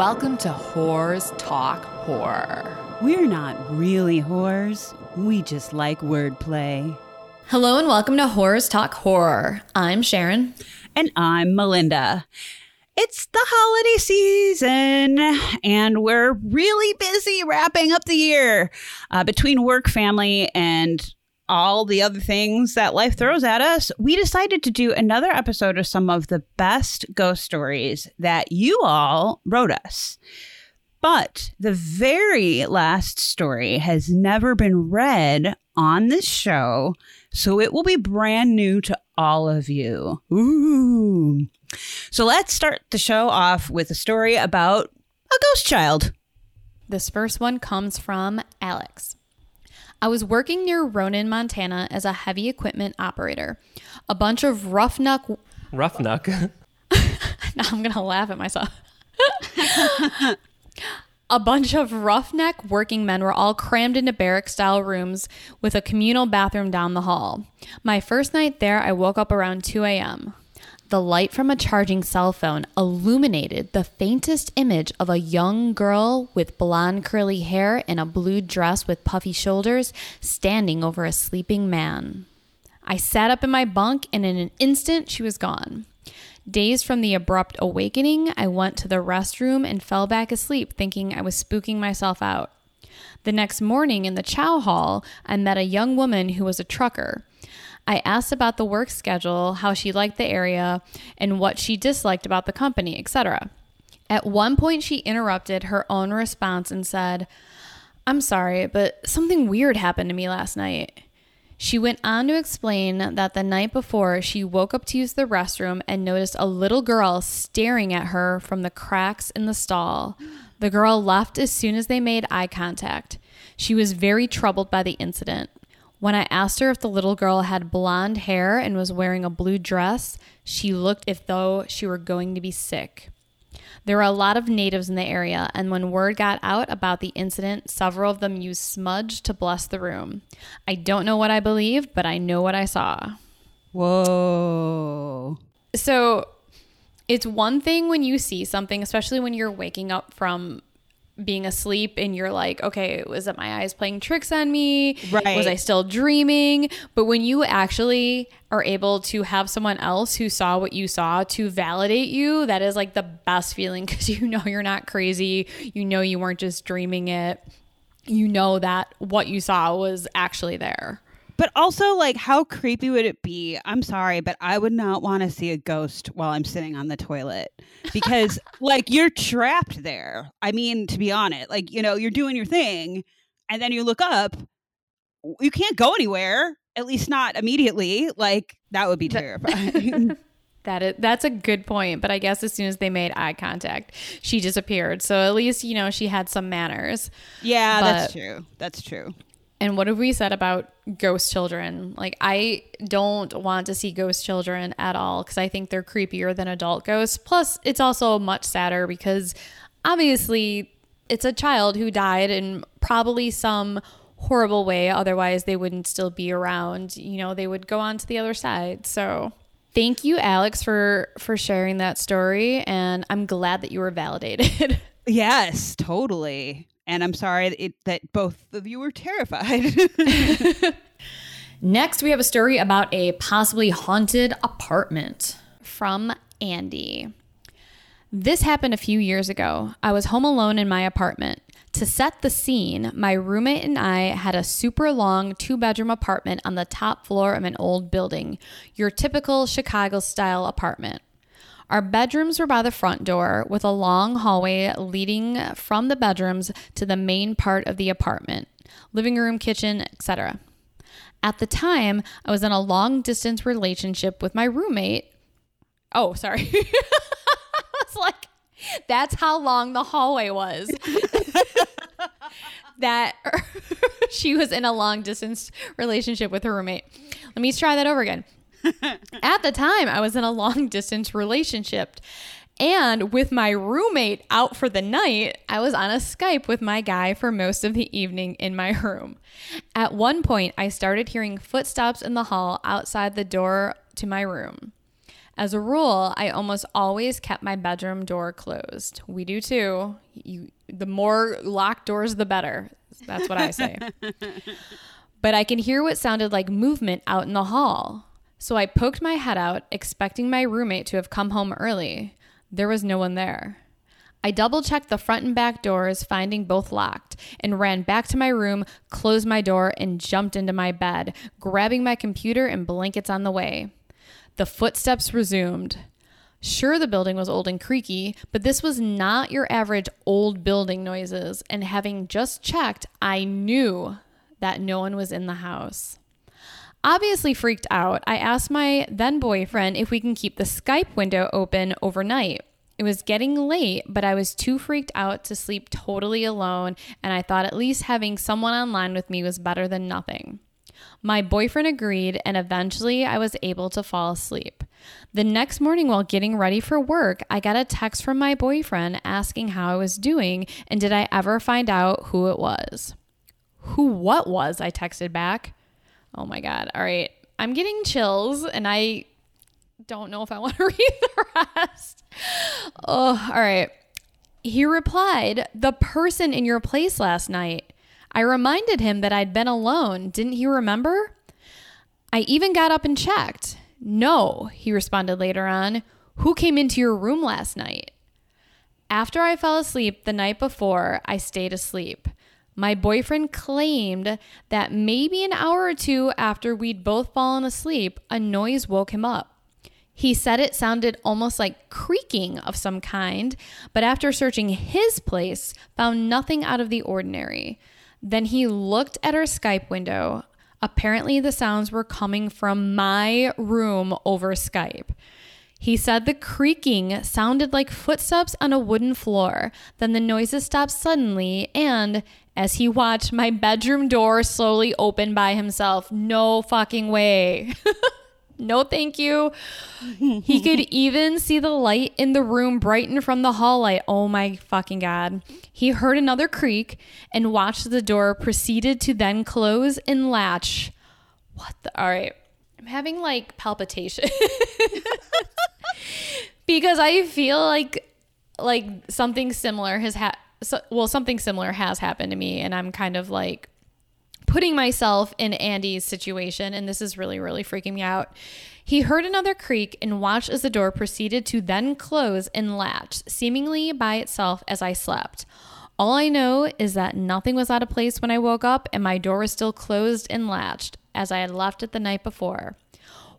Welcome to Whores Talk Horror. We're not really whores. We just like wordplay. Hello and welcome to Horrors Talk Horror. I'm Sharon. And I'm Melinda. It's the holiday season, and we're really busy wrapping up the year uh, between work, family, and all the other things that life throws at us. We decided to do another episode of some of the best ghost stories that you all wrote us. But the very last story has never been read on this show, so it will be brand new to all of you. Ooh. So let's start the show off with a story about a ghost child. This first one comes from Alex. I was working near Ronan, Montana as a heavy equipment operator. A bunch of roughneck. Roughneck. now I'm going to laugh at myself. a bunch of roughneck working men were all crammed into barrack style rooms with a communal bathroom down the hall. My first night there, I woke up around 2 a.m. The light from a charging cell phone illuminated the faintest image of a young girl with blonde curly hair and a blue dress with puffy shoulders standing over a sleeping man. I sat up in my bunk and in an instant she was gone. Dazed from the abrupt awakening, I went to the restroom and fell back asleep, thinking I was spooking myself out. The next morning in the chow hall, I met a young woman who was a trucker. I asked about the work schedule, how she liked the area, and what she disliked about the company, etc. At one point, she interrupted her own response and said, I'm sorry, but something weird happened to me last night. She went on to explain that the night before, she woke up to use the restroom and noticed a little girl staring at her from the cracks in the stall. The girl left as soon as they made eye contact. She was very troubled by the incident. When I asked her if the little girl had blonde hair and was wearing a blue dress, she looked as though she were going to be sick. There were a lot of natives in the area, and when word got out about the incident, several of them used smudge to bless the room. I don't know what I believe, but I know what I saw. Whoa. So it's one thing when you see something, especially when you're waking up from being asleep and you're like, okay, was it my eyes playing tricks on me? Right. Was I still dreaming? But when you actually are able to have someone else who saw what you saw to validate you, that is like the best feeling because you know you're not crazy. You know you weren't just dreaming it. You know that what you saw was actually there. But also, like, how creepy would it be? I'm sorry, but I would not want to see a ghost while I'm sitting on the toilet because, like, you're trapped there. I mean, to be honest, like, you know, you're doing your thing and then you look up, you can't go anywhere, at least not immediately. Like, that would be terrifying. That is, that's a good point, but I guess as soon as they made eye contact, she disappeared. So at least you know she had some manners. yeah, But- that's true. That's true. And what have we said about ghost children? Like, I don't want to see ghost children at all because I think they're creepier than adult ghosts. Plus, it's also much sadder because obviously it's a child who died in probably some horrible way. Otherwise, they wouldn't still be around. You know, they would go on to the other side. So. Thank you, Alex, for for sharing that story, and I'm glad that you were validated. Yes, totally. And I'm sorry that, it, that both of you were terrified. Next, we have a story about a possibly haunted apartment from Andy. This happened a few years ago. I was home alone in my apartment. To set the scene, my roommate and I had a super long two bedroom apartment on the top floor of an old building, your typical Chicago style apartment. Our bedrooms were by the front door with a long hallway leading from the bedrooms to the main part of the apartment living room, kitchen, etc. At the time, I was in a long distance relationship with my roommate. Oh, sorry. I was like, that's how long the hallway was. that she was in a long distance relationship with her roommate. Let me try that over again. At the time, I was in a long distance relationship. And with my roommate out for the night, I was on a Skype with my guy for most of the evening in my room. At one point, I started hearing footsteps in the hall outside the door to my room. As a rule, I almost always kept my bedroom door closed. We do too. You, the more locked doors, the better. That's what I say. but I can hear what sounded like movement out in the hall. So I poked my head out, expecting my roommate to have come home early. There was no one there. I double checked the front and back doors, finding both locked, and ran back to my room, closed my door, and jumped into my bed, grabbing my computer and blankets on the way. The footsteps resumed. Sure, the building was old and creaky, but this was not your average old building noises, and having just checked, I knew that no one was in the house. Obviously freaked out, I asked my then boyfriend if we can keep the Skype window open overnight. It was getting late, but I was too freaked out to sleep totally alone, and I thought at least having someone online with me was better than nothing. My boyfriend agreed, and eventually I was able to fall asleep. The next morning, while getting ready for work, I got a text from my boyfriend asking how I was doing and did I ever find out who it was. Who what was? I texted back. Oh my God. All right. I'm getting chills and I don't know if I want to read the rest. Oh, all right. He replied, The person in your place last night. I reminded him that I'd been alone. Didn't he remember? I even got up and checked. No, he responded later on. Who came into your room last night? After I fell asleep the night before, I stayed asleep. My boyfriend claimed that maybe an hour or two after we'd both fallen asleep, a noise woke him up. He said it sounded almost like creaking of some kind, but after searching his place, found nothing out of the ordinary. Then he looked at our Skype window. Apparently, the sounds were coming from my room over Skype. He said the creaking sounded like footsteps on a wooden floor. Then the noises stopped suddenly, and as he watched, my bedroom door slowly open by himself. No fucking way. no thank you. he could even see the light in the room brighten from the hall light. Oh my fucking God. He heard another creak and watched the door proceeded to then close and latch. What the? All right. I'm having like palpitation because I feel like like something similar has had so, well something similar has happened to me and I'm kind of like putting myself in Andy's situation, and this is really, really freaking me out. He heard another creak and watched as the door proceeded to then close and latch, seemingly by itself as I slept. All I know is that nothing was out of place when I woke up, and my door was still closed and latched, as I had left it the night before.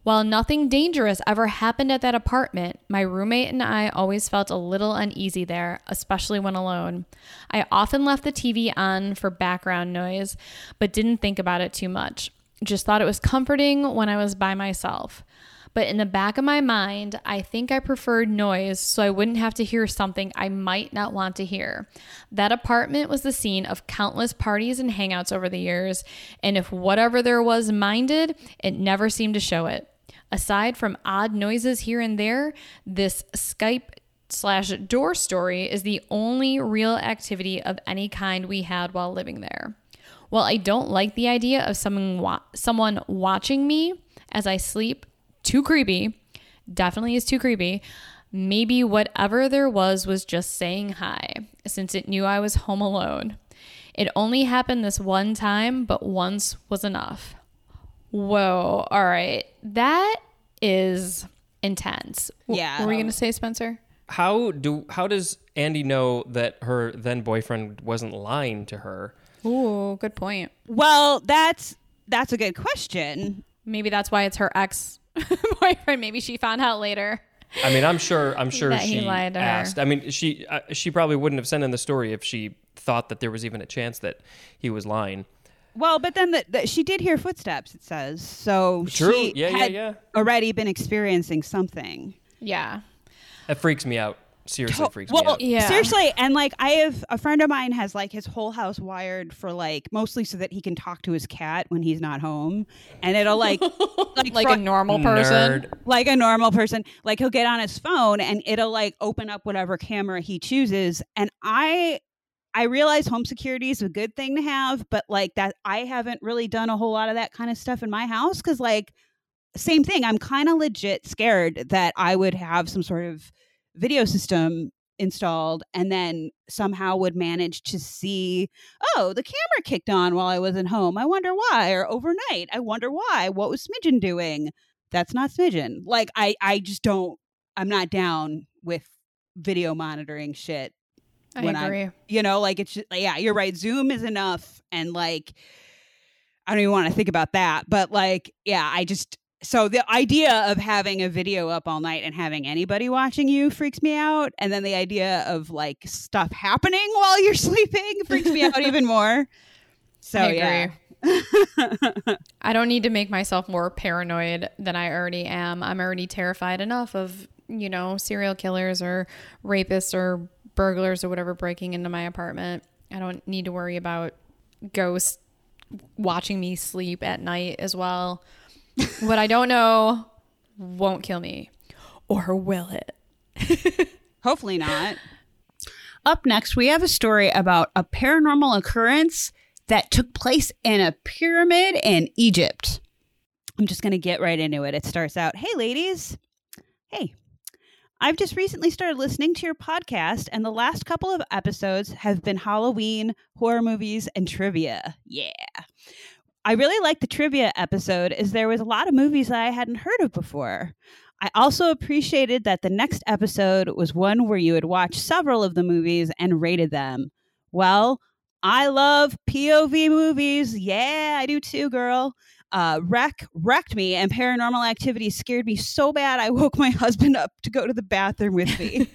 While nothing dangerous ever happened at that apartment, my roommate and I always felt a little uneasy there, especially when alone. I often left the TV on for background noise, but didn't think about it too much. Just thought it was comforting when I was by myself. But in the back of my mind, I think I preferred noise so I wouldn't have to hear something I might not want to hear. That apartment was the scene of countless parties and hangouts over the years, and if whatever there was minded, it never seemed to show it. Aside from odd noises here and there, this Skype slash door story is the only real activity of any kind we had while living there. While I don't like the idea of someone wa- someone watching me as I sleep, too creepy, definitely is too creepy. Maybe whatever there was was just saying hi, since it knew I was home alone. It only happened this one time, but once was enough. Whoa. All right. That is intense. Yeah. What were you going to say, Spencer? How do how does Andy know that her then boyfriend wasn't lying to her? Ooh, good point. Well, that's that's a good question. Maybe that's why it's her ex boyfriend. Maybe she found out later. I mean, I'm sure I'm sure she lied to her. I mean, she uh, she probably wouldn't have sent in the story if she thought that there was even a chance that he was lying. Well, but then the, the, she did hear footsteps. It says so. True. She Yeah, yeah, had yeah. Already been experiencing something. Yeah. That freaks me out. Seriously, To- freaks me out. Yeah. seriously, and like I have a friend of mine has like his whole house wired for like mostly so that he can talk to his cat when he's not home, and it'll like like Like fro- a normal person. Nerd. like a normal person. Like he'll get on his phone and it'll like open up whatever camera he chooses. And I I realize home security is a good thing to have, but like that I haven't really done a whole lot of that kind of stuff in my house cuz like same thing. I'm kind of legit scared that I would have some sort of video system installed and then somehow would manage to see, oh, the camera kicked on while I wasn't home. I wonder why. Or overnight, I wonder why. What was Smidgen doing? That's not Smidgen. Like I, I just don't. I'm not down with video monitoring shit. I when I- agree. You know, like it's just, yeah, you're right. Zoom is enough, and like I don't even want to think about that. But like, yeah, I just so the idea of having a video up all night and having anybody watching you freaks me out, and then the idea of like stuff happening while you're sleeping freaks me out even more. So I yeah. I don't need to make myself more paranoid than I already am. I'm already terrified enough of, you know, serial killers or rapists or burglars or whatever breaking into my apartment. I don't need to worry about ghosts watching me sleep at night as well. what I don't know won't kill me. Or will it? Hopefully not. Up next, we have a story about a paranormal occurrence that took place in a pyramid in Egypt. I'm just going to get right into it. It starts out Hey, ladies. Hey, I've just recently started listening to your podcast, and the last couple of episodes have been Halloween, horror movies, and trivia. Yeah. I really liked the trivia episode as there was a lot of movies that I hadn't heard of before. I also appreciated that the next episode was one where you had watched several of the movies and rated them. Well, I love POV movies. Yeah, I do too, girl. Uh, REC wrecked me, and Paranormal Activity scared me so bad I woke my husband up to go to the bathroom with me.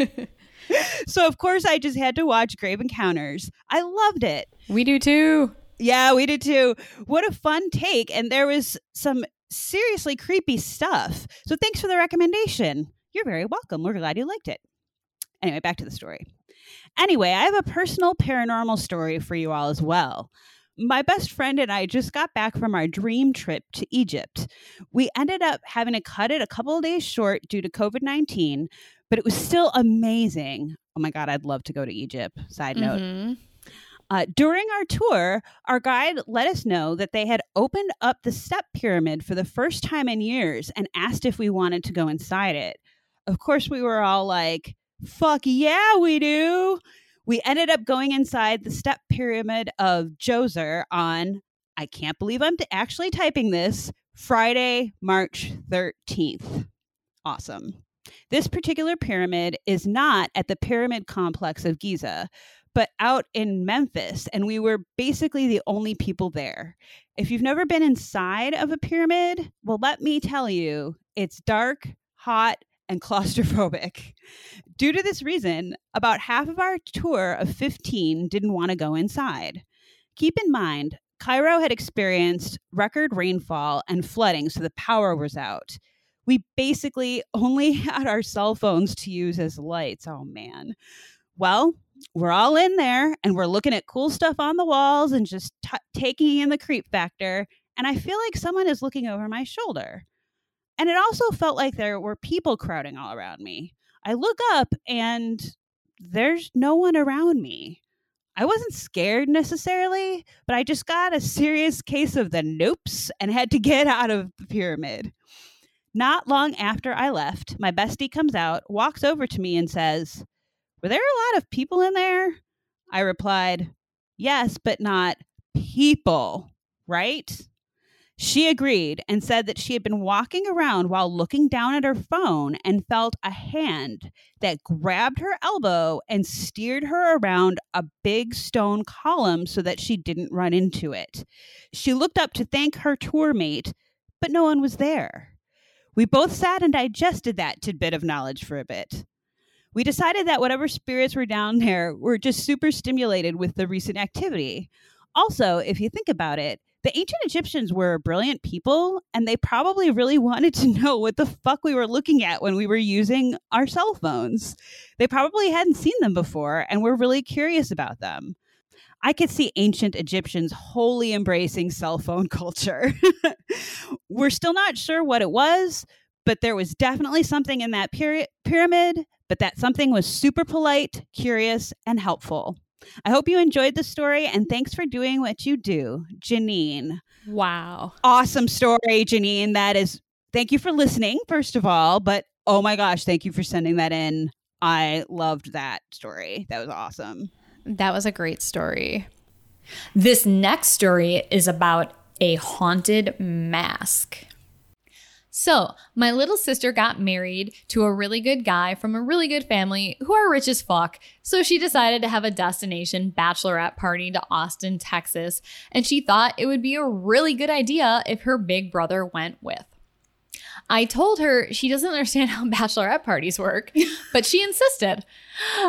so, of course, I just had to watch Grave Encounters. I loved it. we do too. Yeah, we did too. What a fun take. And there was some seriously creepy stuff. So thanks for the recommendation. You're very welcome. We're glad you liked it. Anyway, back to the story. Anyway, I have a personal paranormal story for you all as well. My best friend and I just got back from our dream trip to Egypt. We ended up having to cut it a couple of days short due to COVID 19, but it was still amazing. Oh my God, I'd love to go to Egypt. Side note. Mhm. Uh, during our tour, our guide let us know that they had opened up the step pyramid for the first time in years and asked if we wanted to go inside it. Of course, we were all like, fuck yeah, we do. We ended up going inside the step pyramid of Djoser on, I can't believe I'm actually typing this, Friday, March 13th. Awesome. This particular pyramid is not at the pyramid complex of Giza, but out in Memphis, and we were basically the only people there. If you've never been inside of a pyramid, well, let me tell you, it's dark, hot, and claustrophobic. Due to this reason, about half of our tour of 15 didn't want to go inside. Keep in mind, Cairo had experienced record rainfall and flooding, so the power was out. We basically only had our cell phones to use as lights. Oh, man. Well, we're all in there and we're looking at cool stuff on the walls and just t- taking in the creep factor. And I feel like someone is looking over my shoulder. And it also felt like there were people crowding all around me. I look up and there's no one around me. I wasn't scared necessarily, but I just got a serious case of the nopes and had to get out of the pyramid. Not long after I left, my bestie comes out, walks over to me, and says, Were there a lot of people in there? I replied, Yes, but not people, right? She agreed and said that she had been walking around while looking down at her phone and felt a hand that grabbed her elbow and steered her around a big stone column so that she didn't run into it. She looked up to thank her tour mate, but no one was there. We both sat and digested that tidbit of knowledge for a bit. We decided that whatever spirits were down there were just super stimulated with the recent activity. Also, if you think about it, the ancient Egyptians were brilliant people, and they probably really wanted to know what the fuck we were looking at when we were using our cell phones. They probably hadn't seen them before and were really curious about them. I could see ancient Egyptians wholly embracing cell phone culture. we're still not sure what it was, but there was definitely something in that pyramid, but that something was super polite, curious, and helpful. I hope you enjoyed the story and thanks for doing what you do, Janine. Wow. Awesome story, Janine. That is thank you for listening, first of all. But oh my gosh, thank you for sending that in. I loved that story. That was awesome. That was a great story. This next story is about a haunted mask. So, my little sister got married to a really good guy from a really good family who are rich as fuck. So, she decided to have a destination bachelorette party to Austin, Texas, and she thought it would be a really good idea if her big brother went with. I told her she doesn't understand how bachelorette parties work, but she insisted.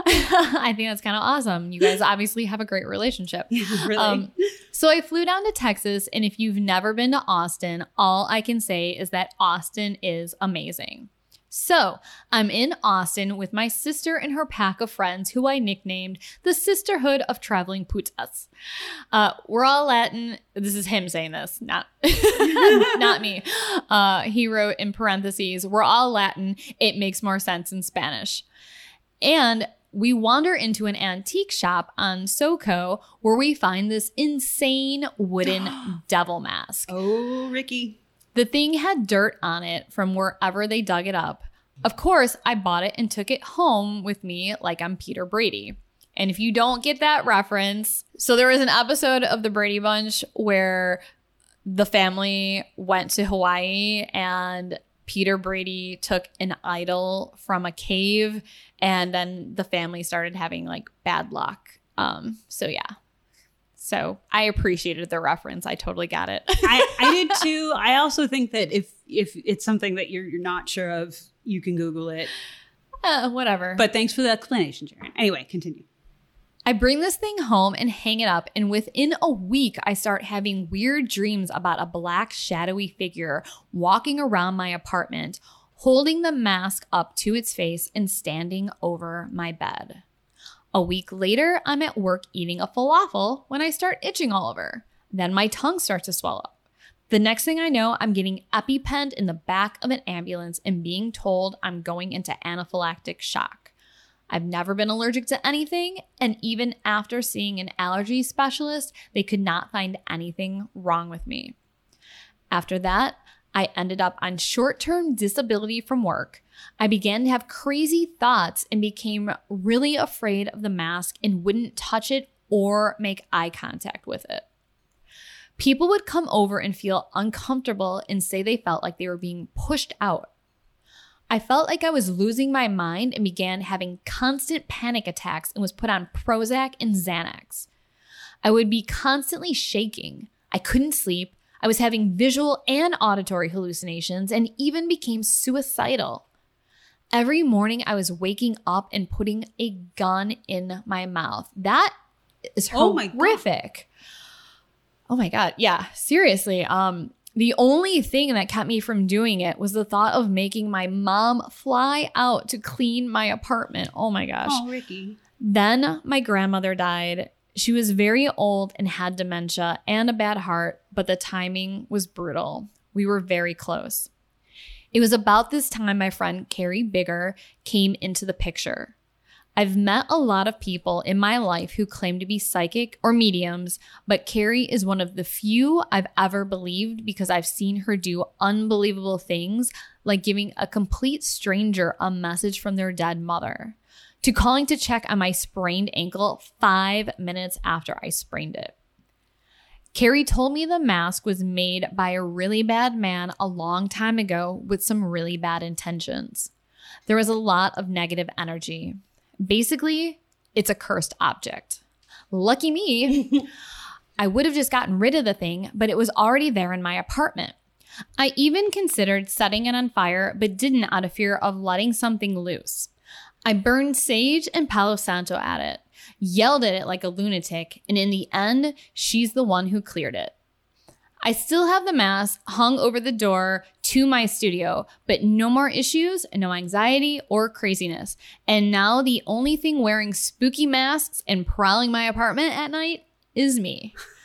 I think that's kind of awesome. You guys obviously have a great relationship. really? Um, so I flew down to Texas, and if you've never been to Austin, all I can say is that Austin is amazing. So I'm in Austin with my sister and her pack of friends, who I nicknamed the Sisterhood of Traveling Putas. Uh, we're all Latin. This is him saying this, not not me. Uh, he wrote in parentheses, "We're all Latin. It makes more sense in Spanish." And we wander into an antique shop on SoCo where we find this insane wooden devil mask. oh, Ricky. The thing had dirt on it from wherever they dug it up. Of course, I bought it and took it home with me like I'm Peter Brady. And if you don't get that reference, so there was an episode of the Brady Bunch where the family went to Hawaii and Peter Brady took an idol from a cave and then the family started having like bad luck. Um so yeah. So I appreciated the reference. I totally got it. I, I did too. I also think that if if it's something that you're you're not sure of, you can Google it. Uh, whatever. But thanks for the explanation, Sharon. Anyway, continue. I bring this thing home and hang it up, and within a week, I start having weird dreams about a black, shadowy figure walking around my apartment, holding the mask up to its face and standing over my bed. A week later, I'm at work eating a falafel when I start itching all over. Then my tongue starts to swell up. The next thing I know, I'm getting EpiPenned in the back of an ambulance and being told I'm going into anaphylactic shock. I've never been allergic to anything, and even after seeing an allergy specialist, they could not find anything wrong with me. After that, I ended up on short term disability from work. I began to have crazy thoughts and became really afraid of the mask and wouldn't touch it or make eye contact with it. People would come over and feel uncomfortable and say they felt like they were being pushed out. I felt like I was losing my mind and began having constant panic attacks and was put on Prozac and Xanax. I would be constantly shaking. I couldn't sleep. I was having visual and auditory hallucinations and even became suicidal. Every morning I was waking up and putting a gun in my mouth. That is horrific. Oh my God. Oh my god. Yeah, seriously. Um the only thing that kept me from doing it was the thought of making my mom fly out to clean my apartment. Oh my gosh. Oh, Ricky. Then my grandmother died. She was very old and had dementia and a bad heart, but the timing was brutal. We were very close. It was about this time my friend Carrie Bigger came into the picture. I've met a lot of people in my life who claim to be psychic or mediums, but Carrie is one of the few I've ever believed because I've seen her do unbelievable things like giving a complete stranger a message from their dead mother to calling to check on my sprained ankle five minutes after I sprained it. Carrie told me the mask was made by a really bad man a long time ago with some really bad intentions. There was a lot of negative energy. Basically, it's a cursed object. Lucky me, I would have just gotten rid of the thing, but it was already there in my apartment. I even considered setting it on fire, but didn't out of fear of letting something loose. I burned sage and Palo Santo at it, yelled at it like a lunatic, and in the end, she's the one who cleared it. I still have the mask hung over the door to my studio, but no more issues, no anxiety or craziness. And now the only thing wearing spooky masks and prowling my apartment at night is me.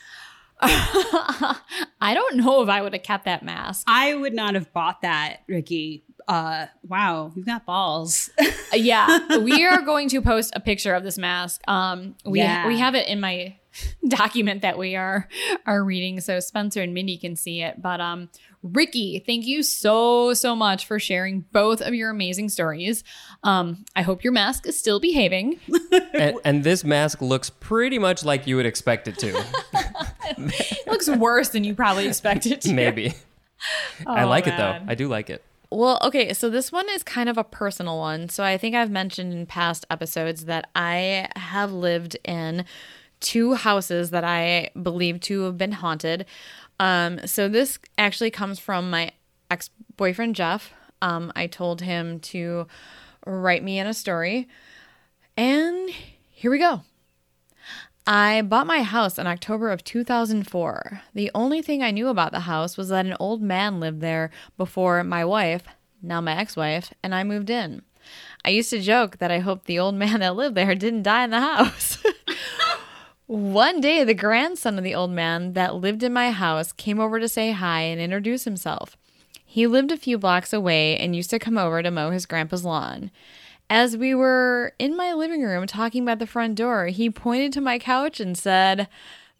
I don't know if I would have kept that mask. I would not have bought that, Ricky. Uh, wow, you've got balls. Uh, yeah, we are going to post a picture of this mask. Um, we Yeah. we have it in my document that we are are reading, so Spencer and Mindy can see it. But um, Ricky, thank you so so much for sharing both of your amazing stories. Um, I hope your mask is still behaving. and, and this mask looks pretty much like you would expect it to. It looks worse than you probably expected to. Maybe. I like it though. I do like it. Well, okay, so this one is kind of a personal one. So I think I've mentioned in past episodes that I have lived in two houses that I believe to have been haunted. Um, so this actually comes from my ex boyfriend, Jeff. Um, I told him to write me in a story. And here we go. I bought my house in October of 2004. The only thing I knew about the house was that an old man lived there before my wife, now my ex wife, and I moved in. I used to joke that I hoped the old man that lived there didn't die in the house. One day, the grandson of the old man that lived in my house came over to say hi and introduce himself. He lived a few blocks away and used to come over to mow his grandpa's lawn. As we were in my living room talking about the front door, he pointed to my couch and said,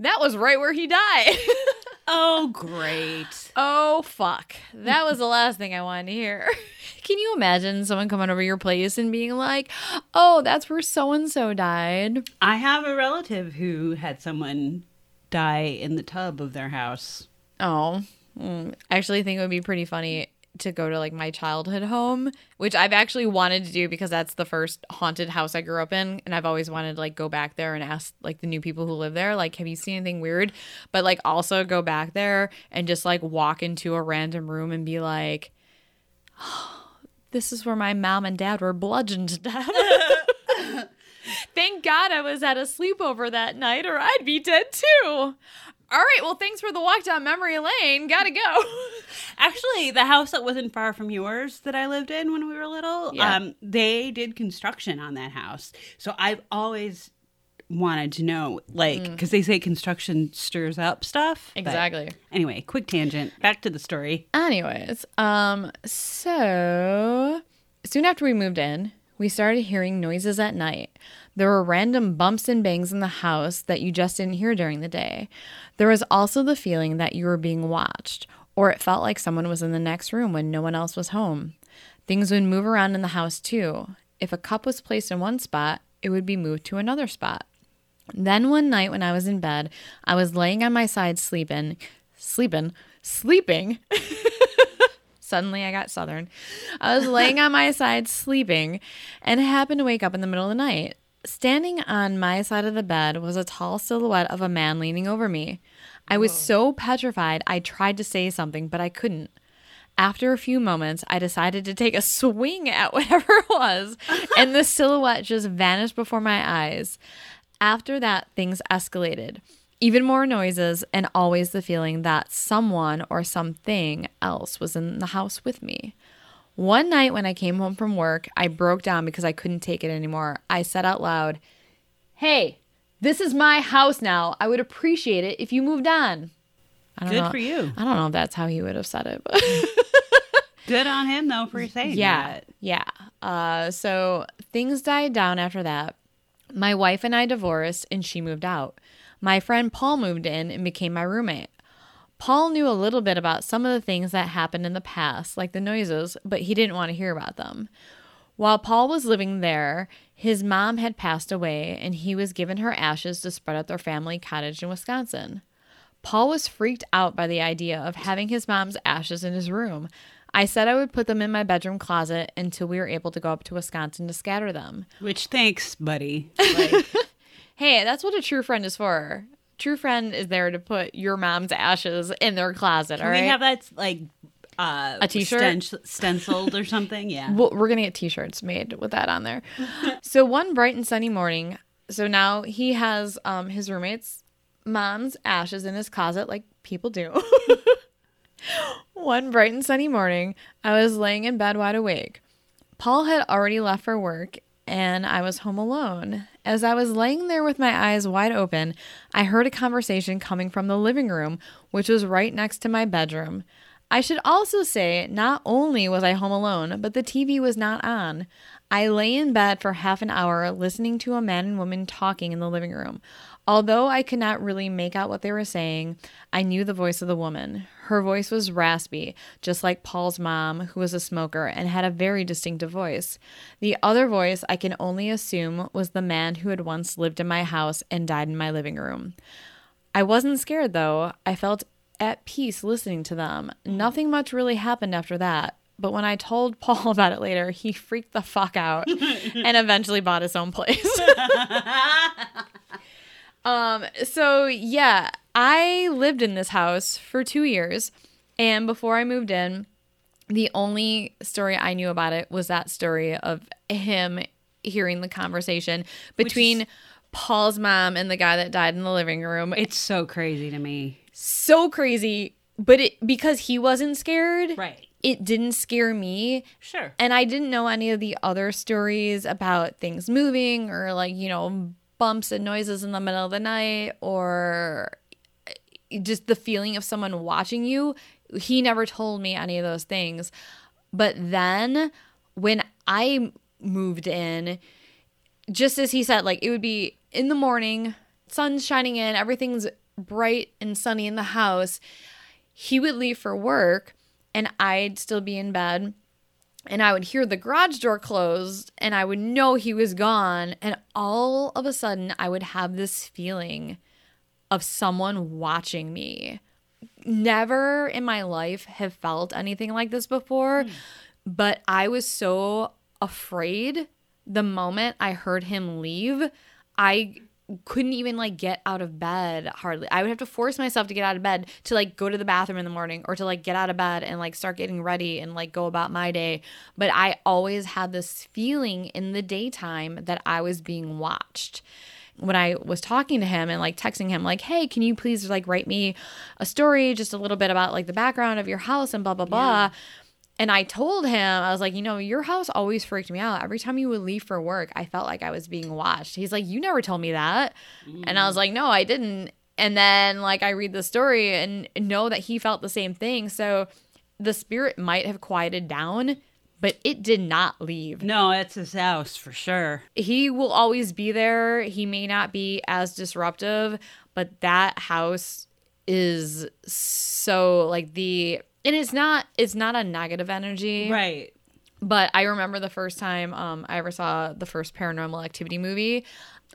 That was right where he died. oh, great. oh, fuck. That was the last thing I wanted to hear. Can you imagine someone coming over your place and being like, Oh, that's where so and so died? I have a relative who had someone die in the tub of their house. Oh, mm. I actually think it would be pretty funny to go to like my childhood home, which I've actually wanted to do because that's the first haunted house I grew up in, and I've always wanted to like go back there and ask like the new people who live there, like, have you seen anything weird? But like also go back there and just like walk into a random room and be like, oh, this is where my mom and dad were bludgeoned to death. Thank God I was at a sleepover that night, or I'd be dead too. All right, well, thanks for the walk down memory lane. Gotta go. Actually, the house that wasn't far from yours that I lived in when we were little, Yeah. um, they did construction on that house. So I've always wanted to know, like, because they say construction stirs up stuff. Exactly. anyway, quick tangent. Back to the story. Anyways, um, so soon after we moved in, we started hearing noises at night. There were random bumps and bangs in the house that you just didn't hear during the day. There was also the feeling that you were being watched, or it felt like someone was in the next room when no one else was home. Things would move around in the house too. If a cup was placed in one spot, it would be moved to another spot. Then one night when I was in bed, I was laying on my side sleeping, sleeping, sleeping. Suddenly I got southern. I was laying on my side sleeping and happened to wake up in the middle of the night. Standing on my side of the bed was a tall silhouette of a man leaning over me. I was so petrified I tried to say something, but I couldn't. After a few moments, I decided to take a swing at whatever it was, and the silhouette just vanished before my eyes. After that, things escalated. Even more noises, and always the feeling that someone or something else was in the house with me. One night when I came home from work, I broke down because I couldn't take it anymore. I said out loud, Hey, this is my house now. I would appreciate it if you moved on. I don't Good know. for you. I don't know if that's how he would have said it, but Good on him though for saying yeah, that. yeah. Uh, so things died down after that. My wife and I divorced, and she moved out. My friend Paul moved in and became my roommate. Paul knew a little bit about some of the things that happened in the past, like the noises, but he didn't want to hear about them. While Paul was living there, his mom had passed away, and he was given her ashes to spread at their family cottage in Wisconsin. Paul was freaked out by the idea of having his mom's ashes in his room. I said I would put them in my bedroom closet until we were able to go up to Wisconsin to scatter them. Which thanks, buddy. Like, Hey, that's what a true friend is for. True friend is there to put your mom's ashes in their closet, all can right? we have that like uh, A t-shirt? sten- stenciled or something? Yeah. Well, we're gonna get t-shirts made with that on there. so one bright and sunny morning, so now he has um his roommate's mom's ashes in his closet, like people do. one bright and sunny morning, I was laying in bed wide awake. Paul had already left for work, and I was home alone. As I was laying there with my eyes wide open, I heard a conversation coming from the living room, which was right next to my bedroom. I should also say, not only was I home alone, but the TV was not on. I lay in bed for half an hour listening to a man and woman talking in the living room. Although I could not really make out what they were saying, I knew the voice of the woman. Her voice was raspy, just like Paul's mom, who was a smoker and had a very distinctive voice. The other voice I can only assume was the man who had once lived in my house and died in my living room. I wasn't scared though. I felt at peace listening to them. Mm-hmm. Nothing much really happened after that. But when I told Paul about it later, he freaked the fuck out and eventually bought his own place. um so yeah, I lived in this house for 2 years and before I moved in, the only story I knew about it was that story of him hearing the conversation between Paul's mom and the guy that died in the living room. It's so crazy to me. so crazy, but it because he wasn't scared, Right. it didn't scare me. Sure. And I didn't know any of the other stories about things moving or like, you know, bumps and noises in the middle of the night or eh, just the feeling of someone watching you. He never told me any of those things. But then when I moved in, just as he said, like it would be in the morning, sun's shining in, everything's bright and sunny in the house. He would leave for work and I'd still be in bed and I would hear the garage door closed and I would know he was gone. And all of a sudden, I would have this feeling of someone watching me. Never in my life have felt anything like this before, hmm. but I was so afraid the moment I heard him leave. I couldn't even like get out of bed hardly. I would have to force myself to get out of bed to like go to the bathroom in the morning or to like get out of bed and like start getting ready and like go about my day. But I always had this feeling in the daytime that I was being watched. When I was talking to him and like texting him, like, hey, can you please like write me a story, just a little bit about like the background of your house and blah, blah, blah. And I told him, I was like, you know, your house always freaked me out. Every time you would leave for work, I felt like I was being watched. He's like, you never told me that. And I was mm. like, no, I didn't. And then, like, I read the story and know that he felt the same thing. So the spirit might have quieted down, but it did not leave. No, it's his house for sure. He will always be there. He may not be as disruptive, but that house is so like the and it's not it's not a negative energy Right. but I remember the first time um, I ever saw the first Paranormal Activity movie.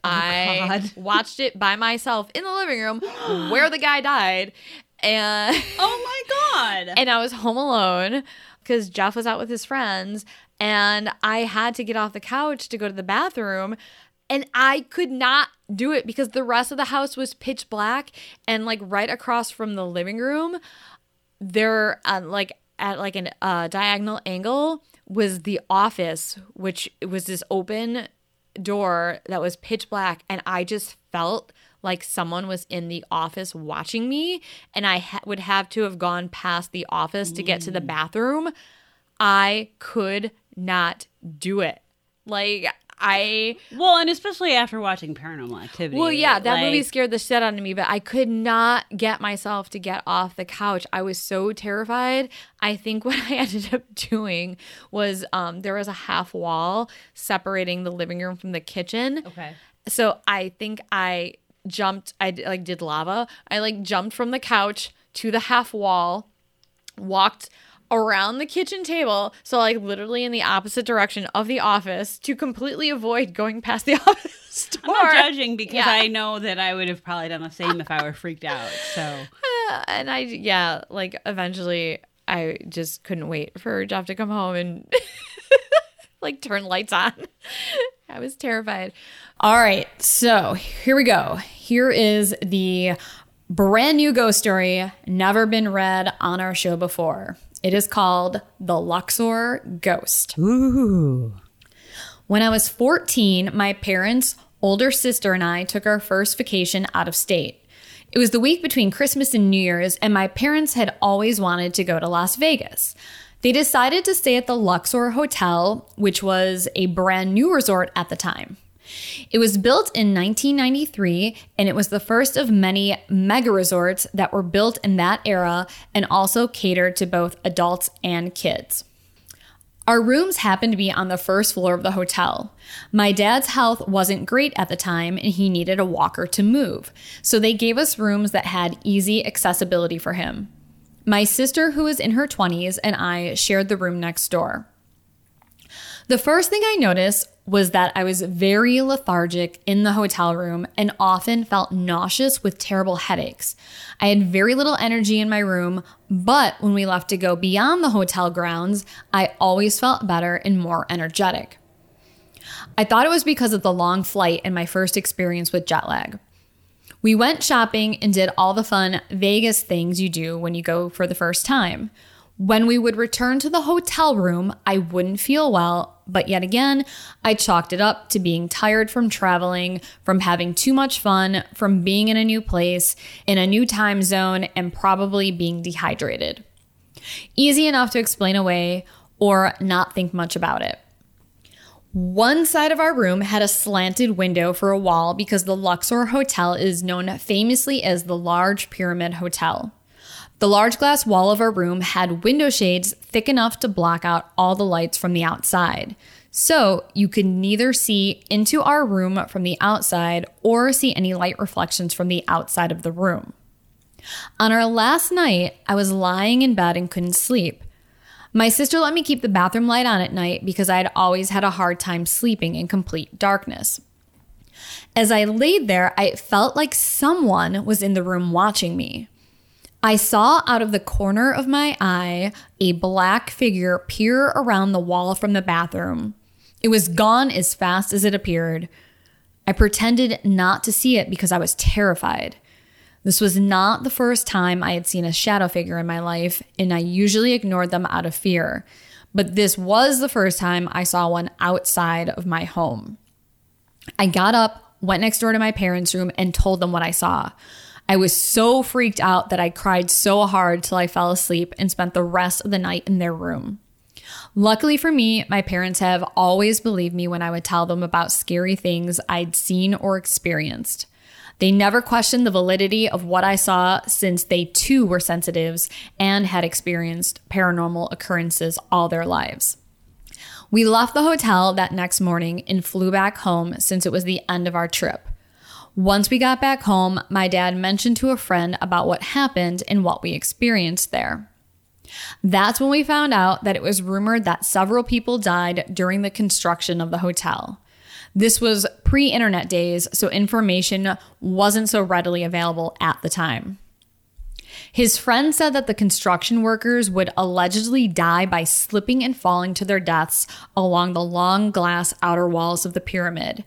I God. watched it by myself in the living room where the guy died, and Oh my god. and I was home alone because Jeff was out with his friends, and I had to get off the couch to go to the bathroom. And I could not do it because the rest of the house was pitch black. And like right across from the living room, there, uh, like at like an uh, diagonal angle, was the office, which was this open door that was pitch black. And I just felt like someone was in the office watching me. And I ha- would have to have gone past the office to get to the bathroom. I could not do it. Like, I well, and especially after watching Paranormal Activity. well, yeah, that movie scared the shit out of me, but I could not get myself to get off the couch. I was so terrified. I think what I ended up doing was um, there was a half wall separating the living room from the kitchen. Okay. So I think I jumped, I like did lava. I like jumped from the couch to the half wall, walked around the kitchen table, so like literally in the opposite direction of the office to completely avoid going past the office door. I'm not judging because Yeah. I know that I would have probably done the same if I were freaked out. So uh, and I yeah, like eventually I just couldn't wait for Jeff to come home and like turn lights on. I was terrified. All right, so here we go. Here is the brand new ghost story, never been read on our show before. It is called The Luxor Ghost. ooh, When I was 14, my parents, older sister, and I took our first vacation out of state. It was the week between Christmas and New Year's, and my parents had always wanted to go to Las Vegas. They decided to stay at the Luxor Hotel, which was a brand new resort at the time. It was built in 1993 and it was the first of many mega resorts that were built in that era and also catered to both adults and kids. Our rooms happened to be on the first floor of the hotel. My dad's health wasn't great at the time and he needed a walker to move, so they gave us rooms that had easy accessibility for him. My sister, who was in her 20s, and I shared the room next door. The first thing I noticed was that I was very lethargic in the hotel room and often felt nauseous with terrible headaches. I had very little energy in my room, but when we left to go beyond the hotel grounds, I always felt better and more energetic. I thought it was because of the long flight and my first experience with jet lag. We went shopping and did all the fun Vegas things you do when you go for the first time. When we would return to the hotel room, I wouldn't feel well, but yet again, I chalked it up to being tired from traveling, from having too much fun, from being in a new place, in a new time zone, and probably being dehydrated. Easy enough to explain away or not think much about it. One side of our room had a slanted window for a wall because the Luxor Hotel is known famously as the Large Pyramid Hotel. The large glass wall of our room had window shades thick enough to block out all the lights from the outside. So you could neither see into our room from the outside or see any light reflections from the outside of the room. On our last night, I was lying in bed and couldn't sleep. My sister let me keep the bathroom light on at night because I had always had a hard time sleeping in complete darkness. As I laid there, I felt like someone was in the room watching me. I saw out of the corner of my eye a black figure peer around the wall from the bathroom. It was gone as fast as it appeared. I pretended not to see it because I was terrified. This was not the first time I had seen a shadow figure in my life, and I usually ignored them out of fear. But this was the first time I saw one outside of my home. I got up, went next door to my parents' room, and told them what I saw. I was so freaked out that I cried so hard till I fell asleep and spent the rest of the night in their room. Luckily for me, my parents have always believed me when I would tell them about scary things I'd seen or experienced. They never questioned the validity of what I saw since they too were sensitives and had experienced paranormal occurrences all their lives. We left the hotel that next morning and flew back home since it was the end of our trip. Once we got back home, my dad mentioned to a friend about what happened and what we experienced there. That's when we found out that it was rumored that several people died during the construction of the hotel. This was pre internet days, so information wasn't so readily available at the time. His friend said that the construction workers would allegedly die by slipping and falling to their deaths along the long glass outer walls of the pyramid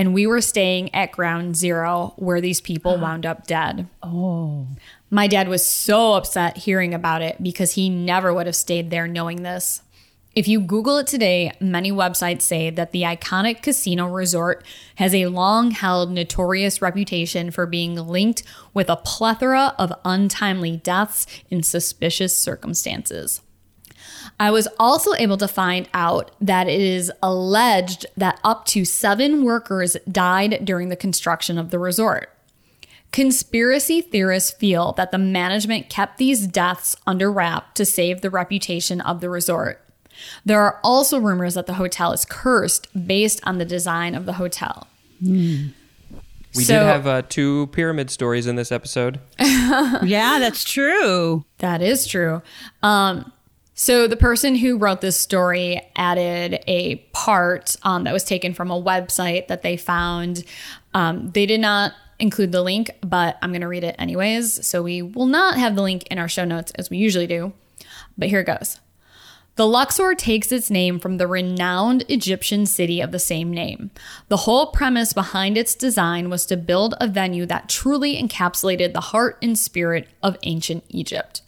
and we were staying at ground zero where these people wound up dead. Oh. My dad was so upset hearing about it because he never would have stayed there knowing this. If you Google it today, many websites say that the iconic casino resort has a long held notorious reputation for being linked with a plethora of untimely deaths in suspicious circumstances. I was also able to find out that it is alleged that up to seven workers died during the construction of the resort. Conspiracy theorists feel that the management kept these deaths under wrap to save the reputation of the resort. There are also rumors that the hotel is cursed based on the design of the hotel. We So- did have uh, two pyramid stories in this episode. Yeah, that's true. That is true. Um, so the person who wrote this story added a part um, that was taken from a website that they found. Um, they did not include the link, but I'm going to read it anyways. So we will not have the link in our show notes as we usually do. But here it goes. The Luxor takes its name from the renowned Egyptian city of the same name. The whole premise behind its design was to build a venue that truly encapsulated the heart and spirit of ancient Egypt.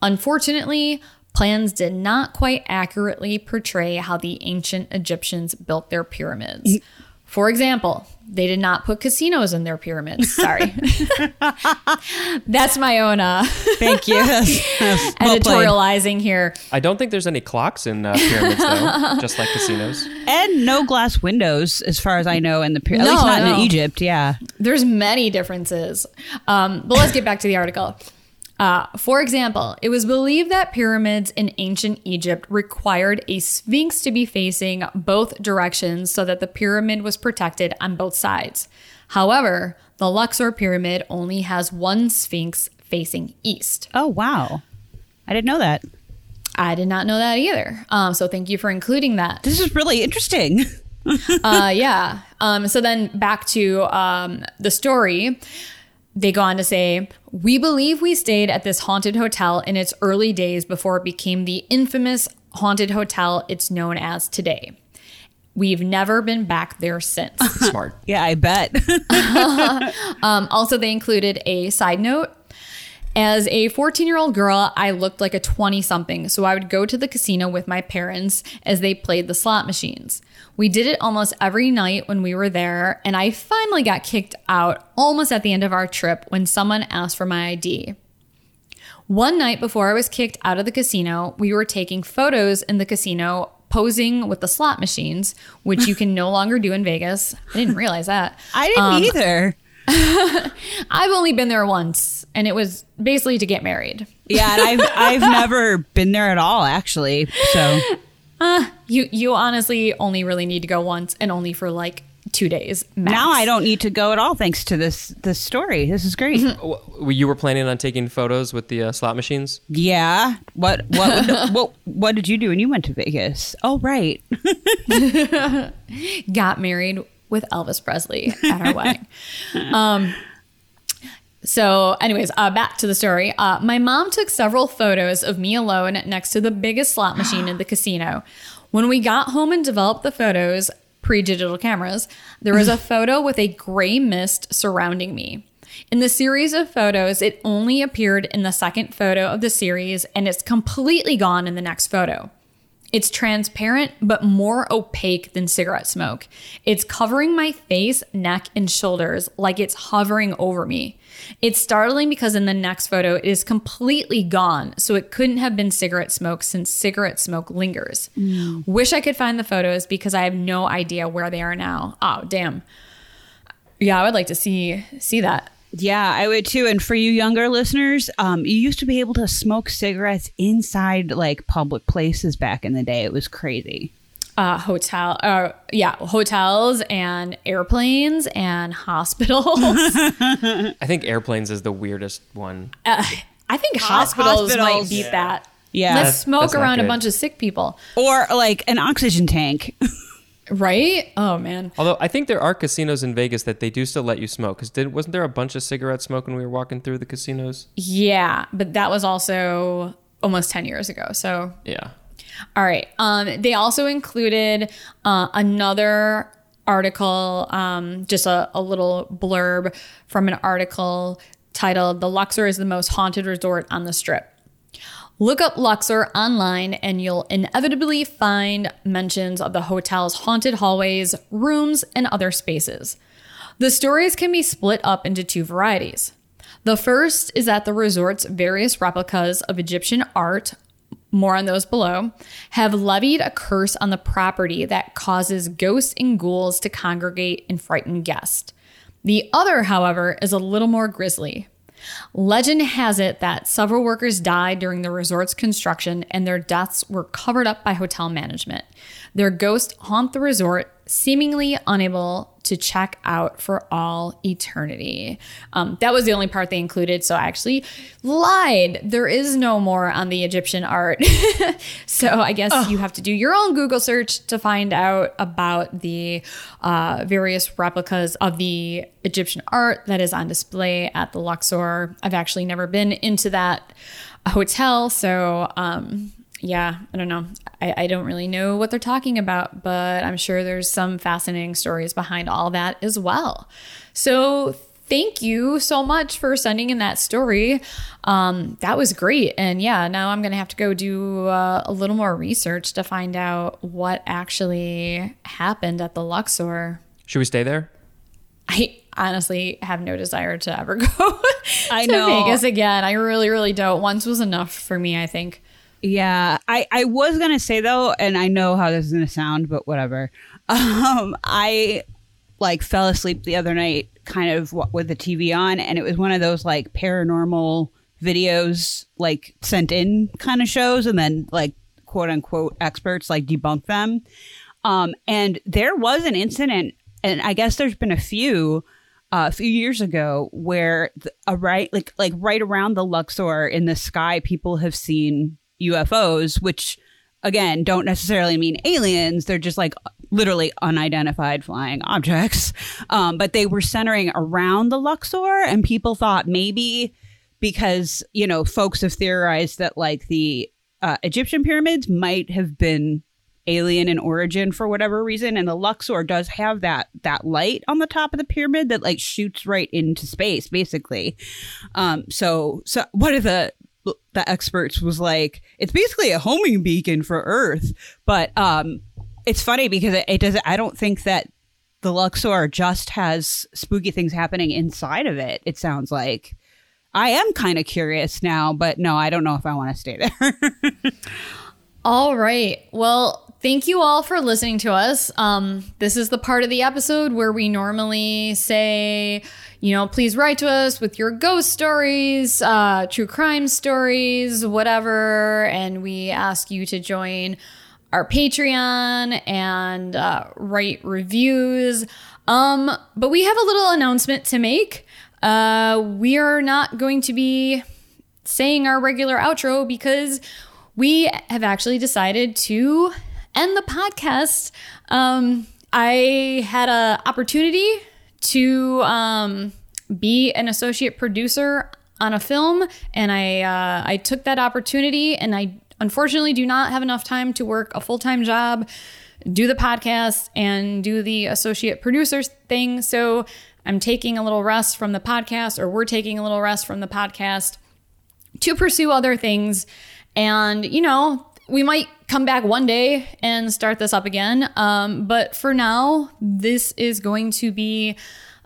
Unfortunately, plans did not quite accurately portray how the ancient Egyptians built their pyramids. For example, they did not put casinos in their pyramids. Sorry. That's my own uh, Thank you. Yes, yes. Well played. editorializing here. I don't think there's any clocks in uh, pyramids though, just like casinos. And no glass windows, as far as I know, in the pyra- at least not no. in Egypt. Yeah. There's many differences. Um, but let's get back to the article. Uh, for example, it was believed that pyramids in ancient Egypt required a sphinx to be facing both directions so that the pyramid was protected on both sides. However, the Luxor pyramid only has one sphinx facing east. Oh wow, I didn't know that. I did not know that either. Um, so thank you for including that. This is really interesting. uh, yeah. Um, so then back to um, the story. They go on to say, We believe we stayed at this haunted hotel in its early days before it became the infamous haunted hotel it's known as today. We've never been back there since. Smart. Yeah, I bet. Um, also, they included a side note. As a 14 year old girl, I looked like a 20 something, so I would go to the casino with my parents as they played the slot machines. We did it almost every night when we were there, and I finally got kicked out almost at the end of our trip when someone asked for my ID. One night before I was kicked out of the casino, we were taking photos in the casino posing with the slot machines, which you can no longer do in Vegas. I didn't realize that. I didn't um, either. I've only been there once, and it was basically to get married. Yeah, and I've I've never been there at all, actually. So You you honestly only really need to go once, and only for like two days. Max. now I don't need to go at all, thanks to this this story. This is great. W- You were planning on taking photos with the uh, slot machines? yeah. What what what what did you do when you went to Vegas? Oh, right. got married with Elvis Presley at our wedding. Um, so, anyways, uh, back to the story. Uh, my mom took several photos of me alone next to the biggest slot machine in the casino. When we got home and developed the photos, pre digital cameras, there was a photo with a gray mist surrounding me. In the series of photos, it only appeared in the second photo of the series and it's completely gone in the next photo. It's transparent, but more opaque than cigarette smoke. It's covering my face, neck, and shoulders like it's hovering over me. It's startling because in the next photo, it is completely gone, so it couldn't have been cigarette smoke since cigarette smoke lingers. Mm. Wish I could find the photos because I have no idea where they are now. Oh, damn. Yeah, I would like to see see that. Yeah, I would too. And for you younger listeners, um, you used to be able to smoke cigarettes inside like public places back in the day. It was crazy. uh, hotel, uh, yeah, hotels and airplanes and hospitals. I think airplanes is the weirdest one. Uh, I think hospitals, might hospitals. beat that. Yeah. Let's That's- smoke that's around a bunch of sick people, Or like an oxygen tank. right? Oh man, Although I think there are casinos in Vegas that they do still let you smoke. Because did wasn't there a bunch of cigarette smoke when we were walking through the casinos? yeah, but that was also almost ten years ago. So Yeah. All right. Um, they also included uh, another article, um, just a, a little blurb from an article titled The Luxor is the most haunted resort on the strip. Look up Luxor online and you'll inevitably find mentions of the hotel's haunted hallways, rooms, and other spaces. The stories can be split up into two varieties. The first is that the resort's various replicas of Egyptian art, more on those below, have levied a curse on the property that causes ghosts and ghouls to congregate and frighten guests. The other, however, is a little more grisly. Legend has it that several workers died during the resort's construction and their deaths were covered up by hotel management. Their ghosts haunt the resort, seemingly unable to check out for all eternity. Um, that was the only part they included, so I actually lied. There is no more on the Egyptian art. so I guess you have to do your own Google search to find out about the uh, various replicas of the Egyptian art that is on display at the Luxor. I've actually never been into that hotel, so um, yeah, I don't know. I, I don't really know what they're talking about, but I'm sure there's some fascinating stories behind all that as well. So thank you so much for sending in that story. Um, that was great. And yeah, now I'm going to have to go do uh, a little more research to find out what actually happened at the Luxor. Should we stay there? I honestly have no desire to ever go I to know. Vegas again. I really, really don't. Once was enough for me, I think. Yeah, I I was gonna say though, and I know how this is gonna sound, but whatever. Um, I like fell asleep the other night, kind of with the TV on, and it was one of those like paranormal videos, like sent in kind of shows, and then like quote unquote experts like debunk them. Um, and there was an incident, and I guess there's been a few uh, a few years ago where a right like like right around the Luxor in the sky, people have seen UFOs, which again don't necessarily mean aliens. They're just like literally unidentified flying objects. Um, but they were centering around the Luxor, and people thought maybe because you know folks have theorized that like the uh, Egyptian pyramids might have been alien in origin for whatever reason and the luxor does have that that light on the top of the pyramid that like shoots right into space basically um so so one of the the experts was like it's basically a homing beacon for earth but um it's funny because it, it doesn't i don't think that the luxor just has spooky things happening inside of it it sounds like i am kind of curious now but no i don't know if i want to stay there All right. Well, thank you all for listening to us. Um, this is the part of the episode where we normally say, you know, please write to us with your ghost stories, uh, true crime stories, whatever. And we ask you to join our Patreon and uh, write reviews. Um, but we have a little announcement to make. Uh, we are not going to be saying our regular outro because we have actually decided to end the podcast. Um, I had an opportunity to um, be an associate producer on a film, and I uh, I took that opportunity, and I unfortunately do not have enough time to work a full time job, do the podcast, and do the associate producer thing. So I'm taking a little rest from the podcast, or we're taking a little rest from the podcast to pursue other things. And, you know, we might come back one day and start this up again. Um, but for now, this is going to be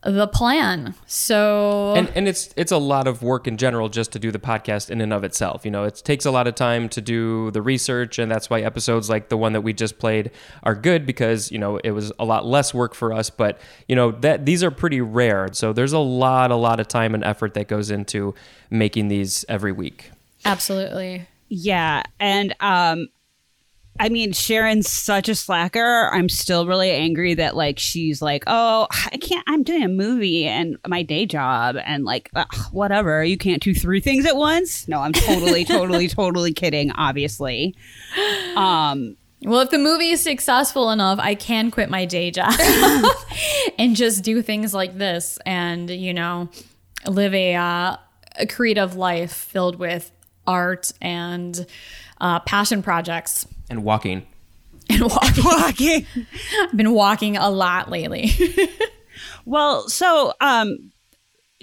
the plan. So, and and it's it's a lot of work in general just to do the podcast in and of itself. You know, it takes a lot of time to do the research, and that's why episodes like the one that we just played are good because you know it was a lot less work for us. But you know that these are pretty rare, so there's a lot a lot of time and effort that goes into making these every week. absolutely. Yeah, and um I mean Sharon's such a slacker. I'm still really angry that like she's like, "Oh, I can't I'm doing a movie and my day job and like ugh, whatever. You can't do three things at once?" No, I'm totally totally totally kidding, obviously. Um Well, if the movie is successful enough, I can quit my day job and just do things like this and, you know, live a, uh, a creative life filled with art and uh, passion projects And walking. and walking. walking. I've been walking a lot lately. Well, so um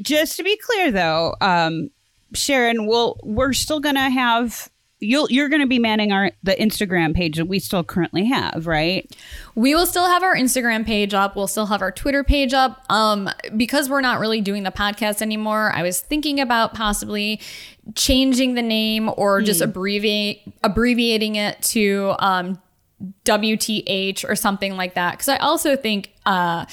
just to be clear though, um Sharon, we'll we're still gonna have you'll you're gonna be manning our the Instagram page that we still currently have, right? We will still have our Instagram page up. We'll still have our Twitter page up. Um, because we're not really doing the podcast anymore, I was thinking about possibly changing the name or just abbreviate abbreviating it to um, WTH or something like that. Because I also think uh,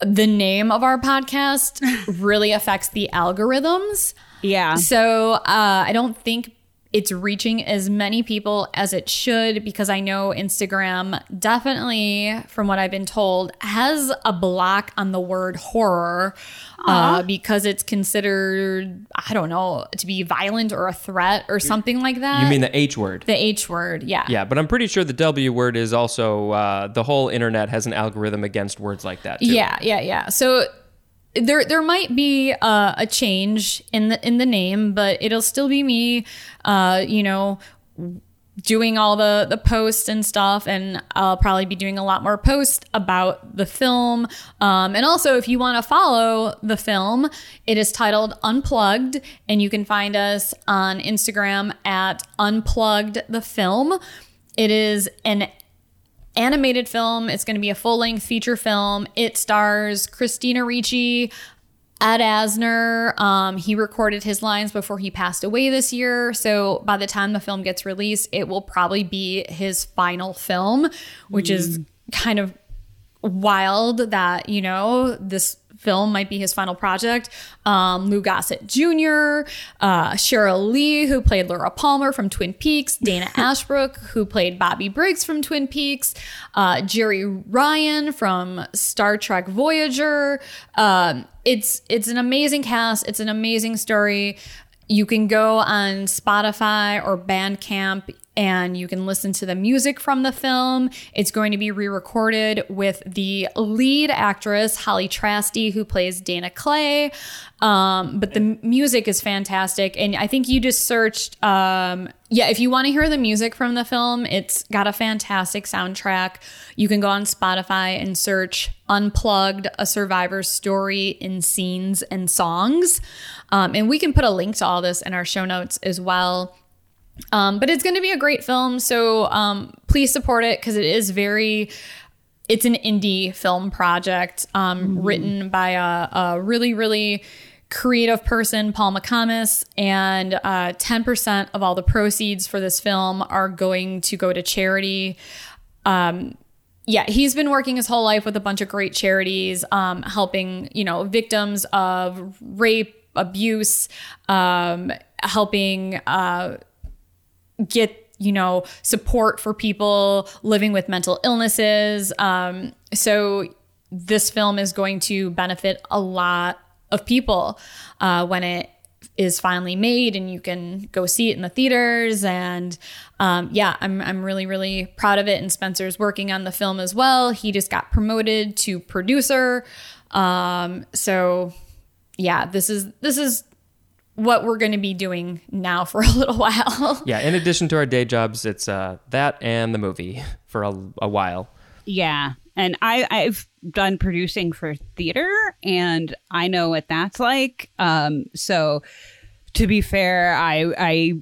the name of our podcast really affects the algorithms. Yeah. So uh, I don't think it's reaching as many people as it should because I know Instagram definitely, from what I've been told, has a block on the word horror uh, because it's considered, I don't know, to be violent or a threat or something like that. You mean the H word? the H word? Yeah. Yeah, but I'm pretty sure the W word is also uh, the whole internet has an algorithm against words like that. Too. Yeah, yeah, yeah. So there there might be uh, a change in the in the name, but it'll still be me. Uh, you know, doing all the the posts and stuff and I'll probably be doing a lot more posts about the film um, and also if you want to follow the film it is titled unplugged and you can find us on Instagram at unplugged the film it is an animated film. It's going to be a full length feature film. It stars Christina Ricci, Ed Asner. Um, he recorded his lines before he passed away this year. So by the time the film gets released, it will probably be his final film, which is kind of wild that, you know, this film might be his final project. Um, Lou Gossett Jr., uh, Sheryl Lee, who played Laura Palmer from Twin Peaks, Dana Ashbrook, who played Bobby Briggs from Twin Peaks, uh, Jeri Ryan from Star Trek Voyager. Um, it's it's an amazing cast. It's an amazing story. You can go on Spotify or Bandcamp and you can listen to the music from the film. It's going to be re recorded with the lead actress, Holly Trasty, who plays Dana Clay. Um, but the music is fantastic. And I think you just searched, um, yeah, if you want to hear the music from the film, it's got a fantastic soundtrack. You can go on Spotify and search Unplugged, a survivor's story in scenes and songs. Um, and we can put a link to all this in our show notes as well. Um, but it's going to be a great film, so um, please support it because it is very. It's an indie film project um, written by a, a really, really creative person, Paul McComas, and uh, 10% of all the proceeds for this film are going to go to charity. Um, yeah, he's been working his whole life with a bunch of great charities, um, helping you know victims of rape, abuse, um, helping uh, get you know support for people living with mental illnesses. Um, so this film is going to benefit a lot of people uh, when it is finally made and you can go see it in the theaters. And um, yeah I'm, I'm really really proud of it. And spencer's working on the film as well. He just got promoted to producer. Um, so yeah this is this is what we're going to be doing now for a little while Yeah, in addition to our day jobs, it's uh, that and the movie for a, a while. Yeah. And I, I've done producing for theater and I know what that's like. Um, so to be fair, I, I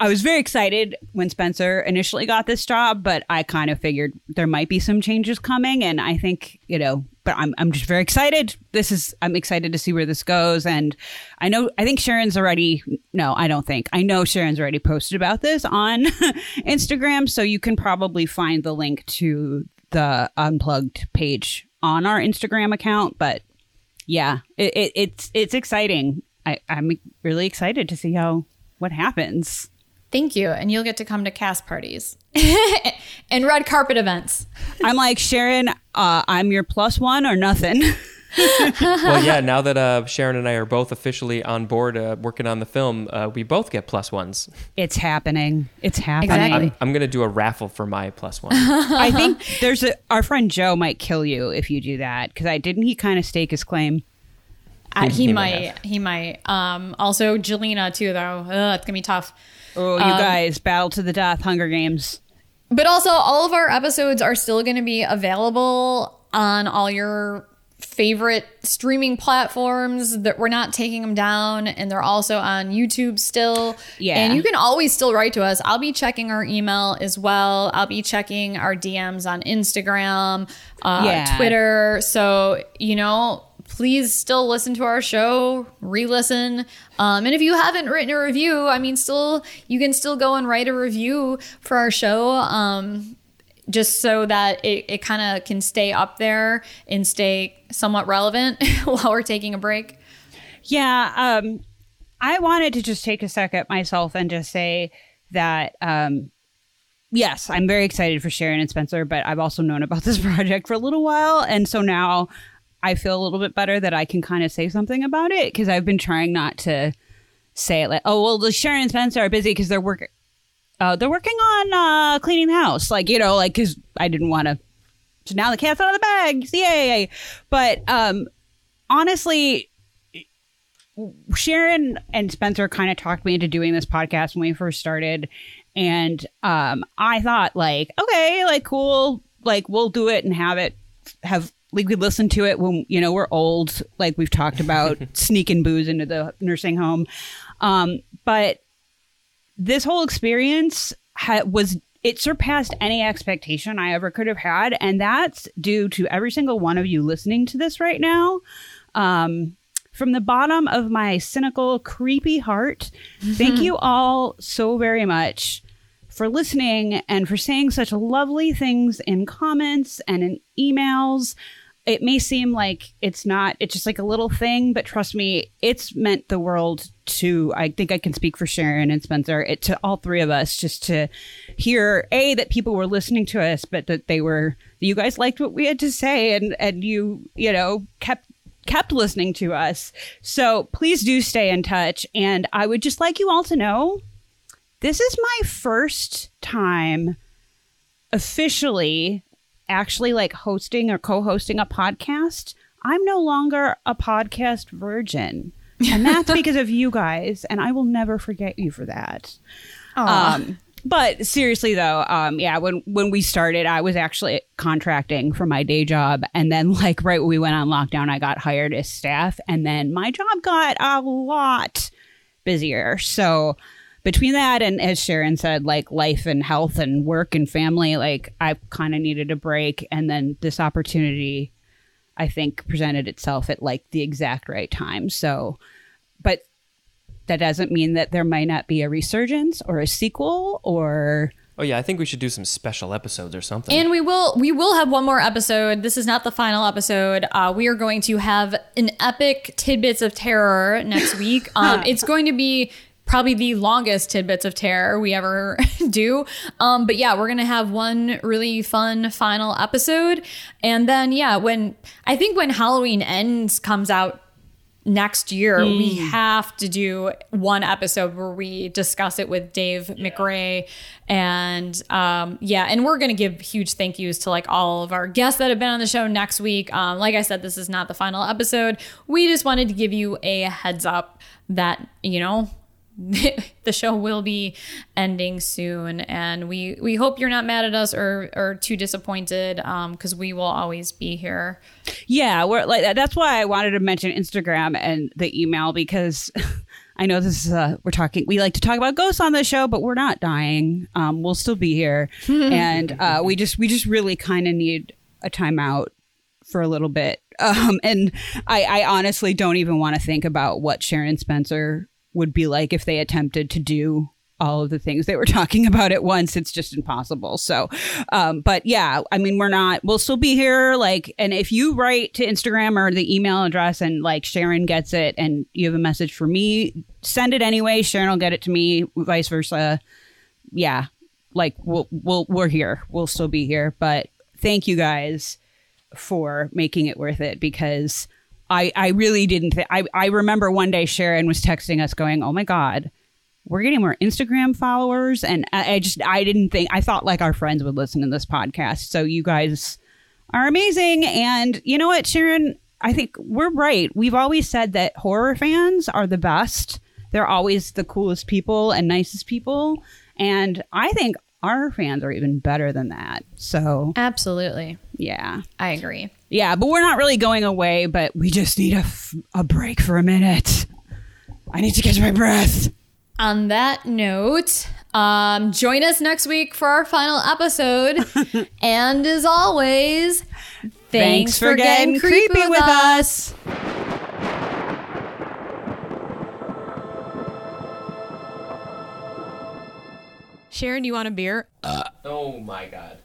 I was very excited when Spencer initially got this job, but I kind of figured there might be some changes coming and I think, you know, but I'm I'm just very excited. This is I'm excited to see where this goes and I know I think Sharon's already no, I don't think. I know Sharon's already posted about this on Instagram, so you can probably find the link to the unplugged page on our Instagram account, but yeah, it, it, it's it's exciting. I, I'm really excited to see how what happens. Thank you and you'll get to come to cast parties and red carpet events I'm like Sharon. Uh, I'm your plus one or nothing. well, yeah, now that uh, Sharon and I are both officially on board uh, working on the film, uh, we both get plus ones. it's happening. It's happening. Exactly. I'm, I'm going to do a raffle for my plus one. I think there's a our friend Joe might kill you if you do that because I didn't he kind of stake his claim. Uh, he He might might he might um also jelena too though Ugh, it's gonna be tough Oh, you guys, battle to the death, Hunger Games. But also, all of our episodes are still going to be available on all your favorite streaming platforms that we're not taking them down and they're also on YouTube still. Yeah. And you can always still write to us. I'll be checking our email as well. I'll be checking our DMs on Instagram, uh, Yeah. Twitter. So, you know, please still listen to our show, re-listen. Um, and if you haven't written a review, I mean, still you can still go and write a review for our show. Um, just so that it, it kind of can stay up there and stay somewhat relevant while we're taking a break. Yeah, um, I wanted to just take a second myself and just say that um, yes, I'm very excited for Sharon and Spencer, but I've also known about this project for a little while, and so now I feel a little bit better that I can kind of say something about it because I've been trying not to say it like, oh well, the Sharon and Spencer are busy because they're working. Uh, they're working on uh, cleaning the house, like you know, like because I didn't want to. So now the cat's out of the bag, yay! But um, honestly, Sharon and Spencer kind of talked me into doing this podcast when we first started. And um, I thought, like, okay, like, cool. Like, we'll do it and have it, have, we listen to it when, you know, we're old. Like, we've talked about sneaking booze into the nursing home. Um, but this whole experience ha- was, it surpassed any expectation I ever could have had. And that's due to every single one of you listening to this right now. Um, from the bottom of my cynical, creepy heart, thank you all so very much for listening and for saying such lovely things in comments and in emails. It may seem like it's not, it's just like a little thing, but trust me, it's meant the world to, I think I can speak for Sharon and Spencer, it to all three of us just to hear A, that people were listening to us, but that they were, you guys liked what we had to say and, and you, you know, kept kept listening to us. So please do stay in touch. And I would just like you all to know this is my first time officially actually like hosting or co hosting a podcast. I'm no longer a podcast virgin. And that's because of you guys. And I will never forget you for that. Um, but seriously though, um, yeah, when when we started, I was actually contracting for my day job, and then like right when we went on lockdown, I got hired as staff, and then my job got a lot busier. So between that and as Sharon said, like life and health and work and family, like I kind of needed a break, and then this opportunity, I think, presented itself at like the exact right time. So, but that doesn't mean that there might not be a resurgence or a sequel or Oh yeah, I think we should do some special episodes or something. And we will we will have one more episode. This is not the final episode. Uh, we are going to have an epic tidbits of terror next week. Um, it's going to be probably the longest tidbits of terror we ever do. Um, but yeah, we're gonna have one really fun final episode, and then yeah, when I think when Halloween Ends comes out next year we have to do one episode where we discuss it with dave mcrae. And um, yeah and we're going to give huge thank yous to like all of our guests that have been on the show next week. Um, like i said this is not the final episode. We just wanted to give you a heads up that you know the show will be ending soon and we we hope you're not mad at us or or too disappointed um because we will always be here Yeah, we're like. That's why I wanted to mention Instagram and the email because I know this is uh, we're talking. We like to talk about ghosts on the show, but we're not dying. Um, we'll still be here, and uh, we just we just really kind of need a timeout for a little bit. Um, and I, I honestly don't even want to think about what Sharon Spencer would be like if they attempted to do all of the things they were talking about at once. It's just impossible. So, um, but yeah, I mean, we're not, we'll still be here. Like, and if you write to Instagram or the email address and like Sharon gets it and you have a message for me, send it anyway. Sharon will get it to me, vice versa. Yeah. Like we'll, we'll, we're here. We'll still be here. But thank you guys for making it worth it because I, I really didn't think I, I remember one day Sharon was texting us going, Oh my God, we're getting more Instagram followers. And I, I just I didn't think I thought like our friends would listen to this podcast. So you guys are amazing. And you know what, Sharon? I think we're right. We've always said that horror fans are the best. They're always the coolest people and nicest people. And I think our fans are even better than that. So absolutely yeah. i agree Yeah, but we're not really going away, but we just need a, f- a break for a minute. I need to catch my breath. On that note, um, join us next week for our final episode. and as always, thanks, for, getting, creepy, with us. Sharon, do you want a beer? oh my god.